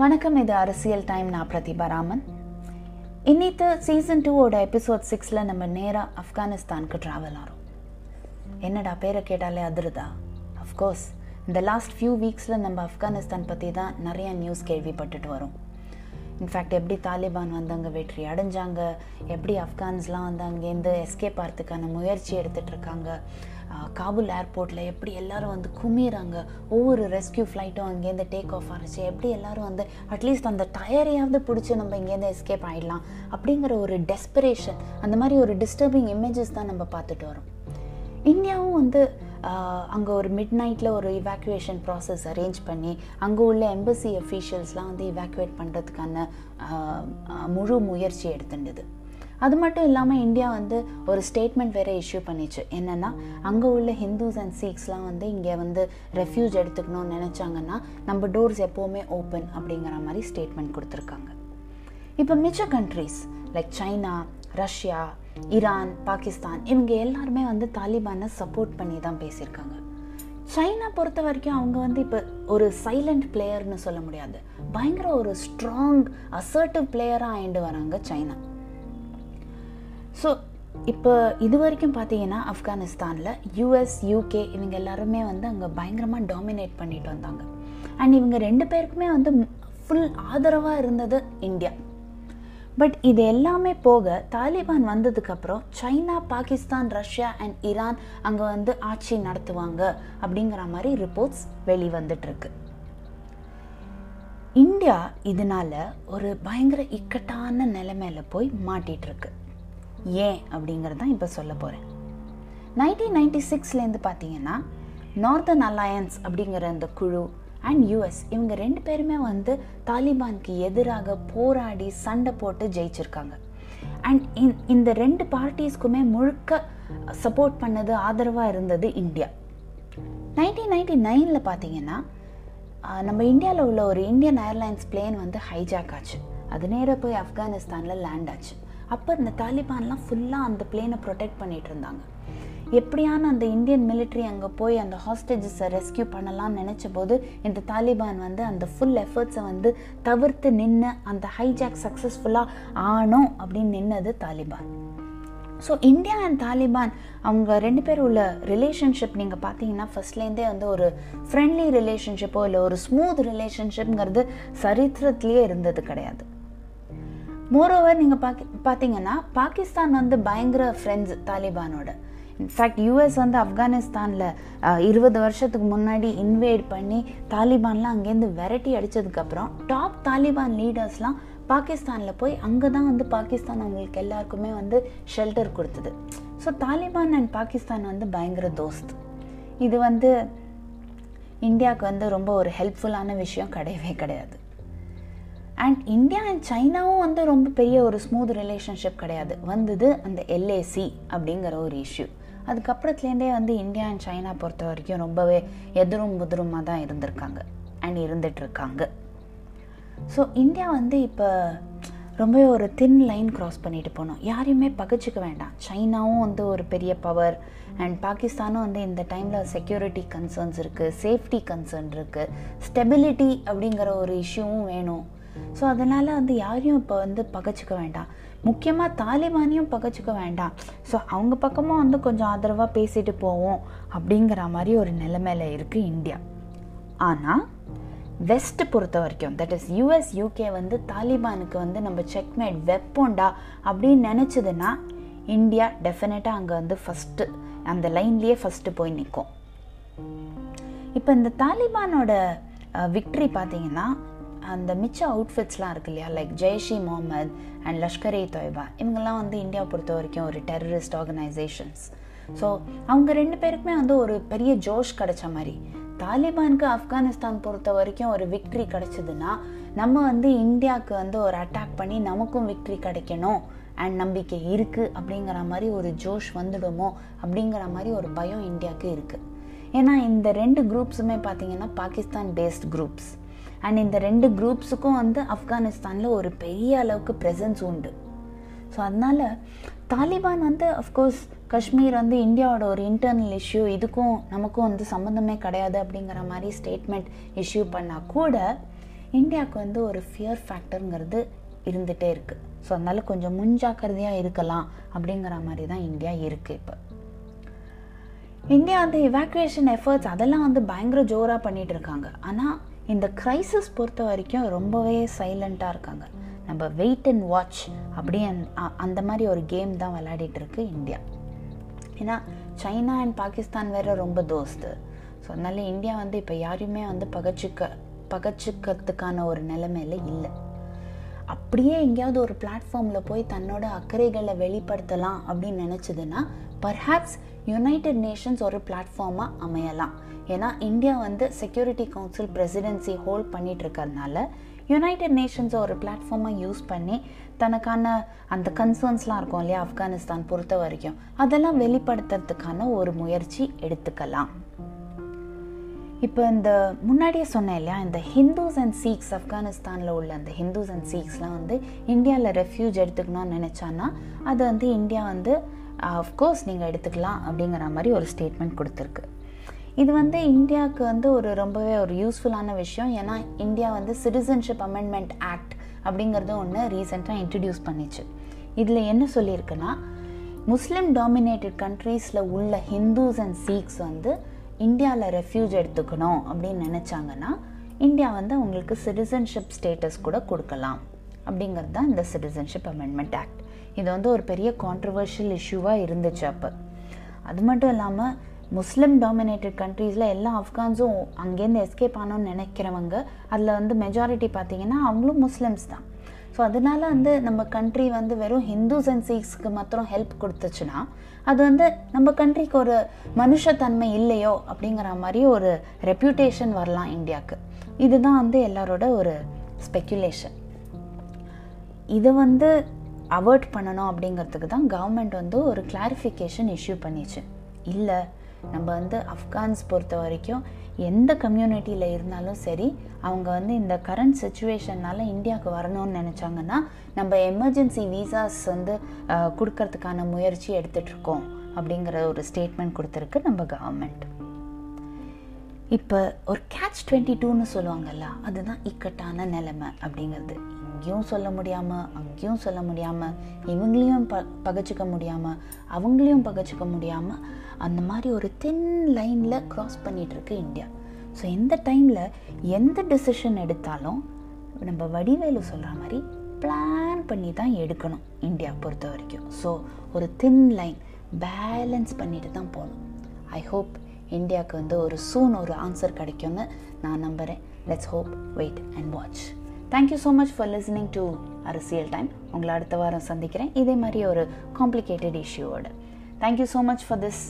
வணக்கம் இது அரசியல் டைம். நான் பிரதிபா ராமன். இன்னித்து சீசன் டூவோட எபிசோட் சிக்ஸில் நம்ம நேராக ஆப்கானிஸ்தானுக்கு ட்ராவல் ஆகிறோம் என்னடா பேரை கேட்டாலே அதிருதா? அஃப்கோர்ஸ் இந்த லாஸ்ட் ஃபியூ வீக்ஸில் நம்ம ஆப்கானிஸ்தான் பற்றி தான் நிறைய நியூஸ் கேள்விப்பட்டுட்டு வரோம். இன்ஃபேக்ட் எப்படி தாலிபான் வந்தவங்க அங்கே வெற்றி அடைஞ்சாங்க? எப்படி ஆப்கான்ஸ்லாம் வந்து அங்கேருந்து எஸ்கேப் ஆகிறதுக்கான முயற்சி எடுத்துகிட்டு இருக்காங்க? காபூல் ஏர்போர்ட்டில் எப்படி எல்லாரும் வந்து குமிறாங்க ஒவ்வொரு ரெஸ்கியூ ஃப்ளைட்டும் அங்கேருந்து டேக் ஆஃப் ஆனிச்சு எப்படி எல்லாரும் வந்து அட்லீஸ்ட் அந்த டயரையாவது பிடிச்சி நம்ம இங்கேருந்து எஸ்கேப் ஆகிடலாம் அப்படிங்கிற ஒரு டெஸ்பரேஷன் அந்த மாதிரி ஒரு டிஸ்டர்பிங் இமேஜஸ் தான் நம்ம பார்த்துட்டு வரோம். இந்தியாவும் வந்து அங்கே ஒரு மிட் நைட்டில் ஒரு இவாக்குவேஷன் ப்ராசஸ் அரேஞ்ச் பண்ணி அங்கே உள்ள எம்பசி அஃபீஷியல்ஸ்லாம் வந்து இவாக்குவேட் பண்ணுறதுக்கான முழு முயற்சி எடுத்துட்டுது அது மட்டும் இல்லாமல் இந்தியா வந்து ஒரு ஸ்டேட்மெண்ட் வேறு இஷ்யூ பண்ணிச்சு. என்னென்னா அங்கே உள்ள ஹிந்துஸ் அண்ட் சீக்ஸ்லாம் வந்து இங்கே வந்து ரெஃப்யூஜ் எடுத்துக்கணும்னு நினச்சாங்கன்னா நம்ம டோர்ஸ் எப்போவுமே ஓப்பன் அப்படிங்கிற மாதிரி ஸ்டேட்மெண்ட் கொடுத்துருக்காங்க. இப்போ மிச்ச countries like China Russia Iran Pakistan இவங்க எல்லாருமே வந்து தாலிபானை சப்போர்ட் பண்ணி தான் பேசியிருக்காங்க. சைனா பொறுத்த வரைக்கும் அவங்க வந்து இப்போ ஒரு சைலண்ட் பிளேயர்னு சொல்ல முடியாது. பயங்கர ஒரு ஸ்ட்ராங் அசர்ட்டிவ் பிளேயராக ஆயிட்டு வராங்க சைனா ஸோ இப்போ இது வரைக்கும் பார்த்தீங்கன்னா ஆப்கானிஸ்தானில் யூஎஸ் யூகே இவங்க எல்லாருமே வந்து அங்கே பயங்கரமாக டாமினேட் பண்ணிட்டு வந்தாங்க. அண்ட் இவங்க ரெண்டு பேருக்குமே வந்து ஃபுல் ஆதரவாக இருந்தது இந்தியா. பட் இது எல்லாமே போக தாலிபான் வந்ததுக்கப்புறம் China Pakistan Russia and Iran அங்கே வந்து ஆட்சி நடத்துவாங்க அப்படிங்கிற மாதிரி ரிப்போர்ட்ஸ் வெளிவந்துட்டுருக்கு. இந்தியா இதனால ஒரு பயங்கர இக்கட்டான நிலைமையில போய் மாட்டிகிட்ருக்கு ஏன் அப்படிங்கிறது தான் இப்போ சொல்ல போகிறேன் நைன்டீன் நைன்டி சிக்ஸ்லேருந்து பார்த்தீங்கன்னா நார்தர்ன் அலையன்ஸ் அப்படிங்கிற அந்த குழு அண்ட் யூஎஸ் இவங்க ரெண்டு பேருமே வந்து தாலிபானுக்கு எதிராக போராடி சண்டை போட்டு ஜெயிச்சிருக்காங்க. அண்ட் இன் இந்த ரெண்டு பார்ட்டிஸ்க்குமே முழுக்க சப்போர்ட் பண்ணது ஆதரவாக இருந்தது இந்தியா. நைன்டீன் நைன்டி நைனில் பார்த்தீங்கன்னா நம்ம இந்தியாவில் உள்ள ஒரு இந்தியன் ஏர்லைன்ஸ் பிளேன் வந்து ஹைஜாக் ஆச்சு. அது நேராக போய் ஆப்கானிஸ்தானில் லேண்ட் ஆச்சு. அப்போ இந்த தாலிபான்லாம் ஃபுல்லாக அந்த பிளேனை ப்ரொடெக்ட் பண்ணிகிட்டு இருந்தாங்க. எப்படியான அந்த இந்தியன் மிலிட்ரி அங்கே போய் அந்த ஹாஸ்டேஜஸை ரெஸ்கியூ பண்ணலாம்னு நினச்ச போது இந்த தாலிபான் வந்து அந்த ஃபுல் எஃபர்ட்ஸை வந்து தவிர்த்து நின்று அந்த ஹைஜாக் சக்ஸஸ்ஃபுல்லாக ஆனோம் அப்படின்னு நின்னது Taliban. So India and Taliban அவங்க ரெண்டு பேர் உள்ள ரிலேஷன்ஷிப் நீங்கள் பார்த்தீங்கன்னா ஃபர்ஸ்ட்லேருந்தே வந்து ஒரு ஃப்ரெண்ட்லி ரிலேஷன்ஷிப்போ இல்லை ஒரு ஸ்மூத் ரிலேஷன்ஷிப்ங்கிறது சரித்திரத்துலேயே இருந்தது கிடையாது. மோரோவர் நீங்கள் பாக்கி பார்த்தீங்கன்னா பாகிஸ்தான் வந்து பயங்கர ஃப்ரெண்ட்ஸ் தாலிபானோட. இன்ஃபேக்ட் யூஎஸ் வந்து ஆப்கானிஸ்தானில் இருபது வருஷத்துக்கு முன்னாடி இன்வைட் பண்ணி தாலிபான்லாம் அங்கேருந்து விரட்டி அடித்ததுக்கப்புறம் டாப் தாலிபான் லீடர்ஸ்லாம் பாகிஸ்தானில் போய் அங்கே தான் வந்து பாகிஸ்தான் அவங்களுக்கு எல்லாருக்குமே வந்து ஷெல்டர் கொடுத்தது. ஸோ தாலிபான் அண்ட் பாகிஸ்தான் வந்து பயங்கர தோஸ்த். இது வந்து இந்தியாவுக்கு வந்து ரொம்ப ஒரு ஹெல்ப்ஃபுல்லான விஷயம் கிடையவே கிடையாது. அண்ட் இந்தியா அண்ட் சைனாவும் வந்து ரொம்ப பெரிய ஒரு ஸ்மூத் ரிலேஷன்ஷிப் கிடையாது. வந்தது அந்த எல்ஏசி அப்படிங்கிற ஒரு இஷ்யூ அதுக்கப்புறத்துலேருந்தே வந்து இந்தியா அண்ட் சைனா பொறுத்த வரைக்கும் ரொம்பவே எதிரும் புதிருமாக தான் இருந்திருக்காங்க. அண்ட் இருந்துகிட்ருக்காங்க ஸோ இந்தியா வந்து இப்போ ரொம்பவே ஒரு தின் லைன் க்ராஸ் பண்ணிட்டு போனோம். யாரையுமே பகச்சிக்க வேண்டாம். சைனாவும் வந்து ஒரு பெரிய பவர் அண்ட் பாகிஸ்தானும் வந்து இந்த டைமில் செக்யூரிட்டி கன்சர்ன்ஸ் இருக்குது சேஃப்டி கன்சர்ன் இருக்குது ஸ்டெபிலிட்டி அப்படிங்கிற ஒரு இஷ்யூவும் வேணும். ஸோ அதனால் வந்து யாரையும் இப்போ வந்து பகச்சிக்க வேண்டாம். முக்கியமாக தாலிபானையும் பகச்சிக்க வேண்டாம். ஸோ அவங்க பக்கமும் வந்து கொஞ்சம் ஆதரவாக பேசிட்டு போவோம் அப்படிங்கிற மாதிரி ஒரு நிலைமையில இருக்குது இந்தியா. ஆனால் வெஸ்ட் பொறுத்த வரைக்கும் தட் இஸ் யூஎஸ் யூகே வந்து தாலிபானுக்கு வந்து நம்ம செக்மேட் வெப்போண்டா அப்படின்னு நினச்சதுன்னா இந்தியா டெஃபினட்டாக அங்கே வந்து ஃபஸ்ட்டு அந்த லைன்லேயே ஃபஸ்ட்டு போய் நிற்கும் இப்போ இந்த தாலிபானோட விக்ட்ரி பார்த்தீங்கன்னா அந்த மிச்ச அவுட்ஃபிட்ஸ்லாம் இருக்கு இல்லையா? லைக் ஜெய்ஷி முகமது அண்ட் லஷ்கர் இ தொய்பா இவங்கெல்லாம் வந்து இந்தியா பொறுத்த வரைக்கும் ஒரு டெரரிஸ்ட் ஆர்கனைசேஷன்ஸ் ஸோ அவங்க ரெண்டு பேருக்குமே வந்து ஒரு பெரிய ஜோஷ் கிடைச்ச மாதிரி. தாலிபானுக்கு ஆப்கானிஸ்தான் பொறுத்த வரைக்கும் ஒரு விக்ட்ரி கிடைச்சதுன்னா நம்ம வந்து இந்தியாவுக்கு வந்து ஒரு அட்டாக் பண்ணி நமக்கும் விக்ட்ரி கிடைக்கணும் அண்ட் நம்பிக்கை இருக்குது அப்படிங்கிற மாதிரி ஒரு ஜோஷ் வந்துடுமோ அப்படிங்கிற மாதிரி ஒரு பயம் இந்தியாவுக்கு இருக்குது ஏன்னா இந்த ரெண்டு குரூப்ஸுமே பார்த்தீங்கன்னா பாகிஸ்தான் பேஸ்ட் குரூப்ஸ் அண்ட் இந்த ரெண்டு குரூப்ஸுக்கும் வந்து ஆப்கானிஸ்தானில் ஒரு பெரிய அளவுக்கு ப்ரெசன்ஸ் உண்டு. ஸோ அதனால் தாலிபான் வந்து அஃப்கோர்ஸ் காஷ்மீர் வந்து இந்தியாவோட ஒரு இன்டர்னல் இஷ்யூ இதுக்கும் நமக்கும் வந்து சம்மந்தமே கிடையாது அப்படிங்கிற மாதிரி ஸ்டேட்மெண்ட் இஷ்யூ பண்ணால் கூட இந்தியாவுக்கு வந்து ஒரு ஃபியர் ஃபேக்டருங்கிறது இருந்துகிட்டே இருக்குது ஸோ அதனால கொஞ்சம் முன்ஜாக்கிரதையாக இருக்கலாம் அப்படிங்கிற மாதிரி தான் இந்தியா இருக்குது இப்போ. இந்தியா வந்து இவாக்குவேஷன் எஃபர்ட்ஸ் அதெல்லாம் வந்து பயங்கர ஜோராக பண்ணிகிட்டு இருக்காங்க. ஆனால் இந்த கிரைசிஸ் பொறுத்த வரைக்கும் ரொம்பவே சைலண்ட்டாக இருக்காங்க. நம்ம வெயிட் அண்ட் வாட்ச் அப்படி அந்த மாதிரி ஒரு கேம் தான் விளையாடிட்டு இருக்கு இந்தியா. ஏன்னா சைனா அண்ட் பாகிஸ்தான் வேற ரொம்ப தோஸ்து. ஸோ அதனால இந்தியா வந்து இப்போ யாரையுமே வந்து பகச்சுக்க பகச்சுக்கிறதுக்கான ஒரு நிலைமையில இல்லை. அப்படியே எங்கேயாவது ஒரு பிளாட்ஃபார்மில் போய் தன்னோட அக்கறைகளை வெளிப்படுத்தலாம் அப்படின்னு நினச்சதுன்னா பர்ஹாப்ஸ் யுனைடெட் நேஷன்ஸ் ஒரு பிளாட்ஃபார்மாக அமையலாம். ஏன்னா இந்தியா வந்து செக்யூரிட்டி கவுன்சில் பிரசிடென்சி ஹோல்ட் பண்ணிட்டு இருக்கறதுனால யுனைடெட் நேஷன்ஸை ஒரு பிளாட்ஃபார்மாக யூஸ் பண்ணி தனக்கான அந்த கன்சர்ன்ஸ்லாம் இருக்கும் இல்லையா ஆப்கானிஸ்தான் பொறுத்த வரைக்கும் அதெல்லாம் வெளிப்படுத்துறதுக்கான ஒரு முயற்சி எடுத்துக்கலாம். இப்போ இந்த முன்னாடியே சொன்னேன் இல்லையா இந்த ஹிந்துஸ் அண்ட் சீக்ஸ் ஆப்கானிஸ்தானில் உள்ள அந்த ஹிந்துஸ் அண்ட் சீக்ஸ்லாம் வந்து இந்தியாவில் ரெஃப்யூஜ் எடுத்துக்கணும்னு நினச்சான்னா அது வந்து இந்தியா வந்து அஃப்கோர்ஸ் நீங்கள் எடுத்துக்கலாம் அப்படிங்கிற மாதிரி ஒரு ஸ்டேட்மெண்ட் கொடுத்துருக்கு. இது வந்து இந்தியாவுக்கு வந்து ஒரு ரொம்பவே ஒரு யூஸ்ஃபுல்லான விஷயம். ஏன்னா இந்தியா வந்து சிட்டிசன்ஷிப் அமெண்ட்மெண்ட் ஆக்ட் அப்படிங்கிறது ஒன்று ரீசெண்டாக இன்ட்ரடியூஸ் பண்ணிச்சு. இதில் என்ன சொல்லியிருக்குன்னா முஸ்லீம் டாமினேட்டட் கண்ட்ரீஸில் உள்ள ஹிந்துஸ் அண்ட் சீக்ஸ் வந்து இந்தியாவில் ரெஃப்யூஜ் எடுத்துக்கணும் அப்படின்னு நினச்சாங்கன்னா இந்தியா வந்து அவங்களுக்கு சிட்டிசன்ஷிப் ஸ்டேட்டஸ் கூட கொடுக்கலாம். அப்படிங்கிறது தான் இந்த சிட்டிசன்ஷிப் அமெண்ட்மெண்ட் ஆக்ட் இது வந்து ஒரு பெரிய கான்ட்ரவர்ஷியல் இஷ்யூவாக இருந்துச்சு அப்போ. அது மட்டும் இல்லாமல் முஸ்லீம் டாமினேட்டட் கண்ட்ரீஸில் எல்லா ஆப்கான்ஸும் அங்கேருந்து எஸ்கேப் ஆனோன்னு நினைக்கிறவங்க அதில் வந்து மெஜாரிட்டி பார்த்தீங்கன்னா அவங்களும் முஸ்லிம்ஸ் தான். ஸோ அதனால வந்து நம்ம கண்ட்ரி வந்து வெறும் ஹிந்துஸ் அண்ட் சீக்ஸ்க்கு மாத்திரம் ஹெல்ப் கொடுத்துச்சுன்னா அது வந்து நம்ம கண்ட்ரிக்கு ஒரு மனுஷத்தன்மை இல்லையோ அப்படிங்கிற மாதிரி ஒரு ரெப்யூட்டேஷன் வரலாம் இந்தியாவுக்கு. இதுதான் வந்து எல்லாரோட ஒரு ஸ்பெக்குலேஷன் இதை வந்து அவாய்ட் பண்ணணும் அப்படிங்கிறதுக்கு தான் கவர்மெண்ட் வந்து ஒரு கிளாரிஃபிகேஷன் இஷ்யூ பண்ணிச்சு. இல்லை நம்ம வந்து ஆப்கான்ஸ் பொறுத்த வரைக்கும் எந்த கம்யூனிட்டியில் இருந்தாலும் சரி அவங்க வந்து இந்த கரண்ட் சுச்சுவேஷன்னால் இந்தியாவுக்கு வரணும்னு நினச்சாங்கன்னா நம்ம எமர்ஜென்சி வீசாஸ் வந்து கொடுக்கறதுக்கான முயற்சி எடுத்துகிட்ருக்கோம் அப்படிங்கிற ஒரு ஸ்டேட்மெண்ட் கொடுத்துருக்கு நம்ம கவர்மெண்ட் இப்போ ஒரு கேட்ச் டுவெண்ட்டி டூன்னு சொல்லுவாங்கல்ல அதுதான் இக்கட்டான நிலைமை அப்படிங்கிறது. இங்கேயும் சொல்ல முடியாமல் அங்கேயும் சொல்ல முடியாமல் இவங்களையும் ப பகச்சிக்க முடியாமல் அவங்களையும் பகச்சிக்க முடியாமல் அந்த மாதிரி ஒரு தின் லைனில் க்ராஸ் பண்ணிகிட்ருக்கு இந்தியா. ஸோ இந்த டைமில் எந்த டிசிஷன் எடுத்தாலும் நம்ம வடிவேலு சொல்கிற மாதிரி பிளான் பண்ணி தான் எடுக்கணும் இந்தியா பொறுத்த வரைக்கும். ஸோ ஒரு தின் லைன் பேலன்ஸ் பண்ணிட்டு தான் போகணும். ஐ ஹோப் இந்தியாவுக்கு வந்து ஒரு சூன் ஒரு ஆன்சர் கிடைக்கும்னு நான் நம்புகிறேன் let's hope wait and watch thank you so much for listening to Arasiyal time உங்களை அடுத்த வாரம் சந்திக்கிறேன். இதே மாதிரி ஒரு complicated இஷ்யூவோட thank you so much for this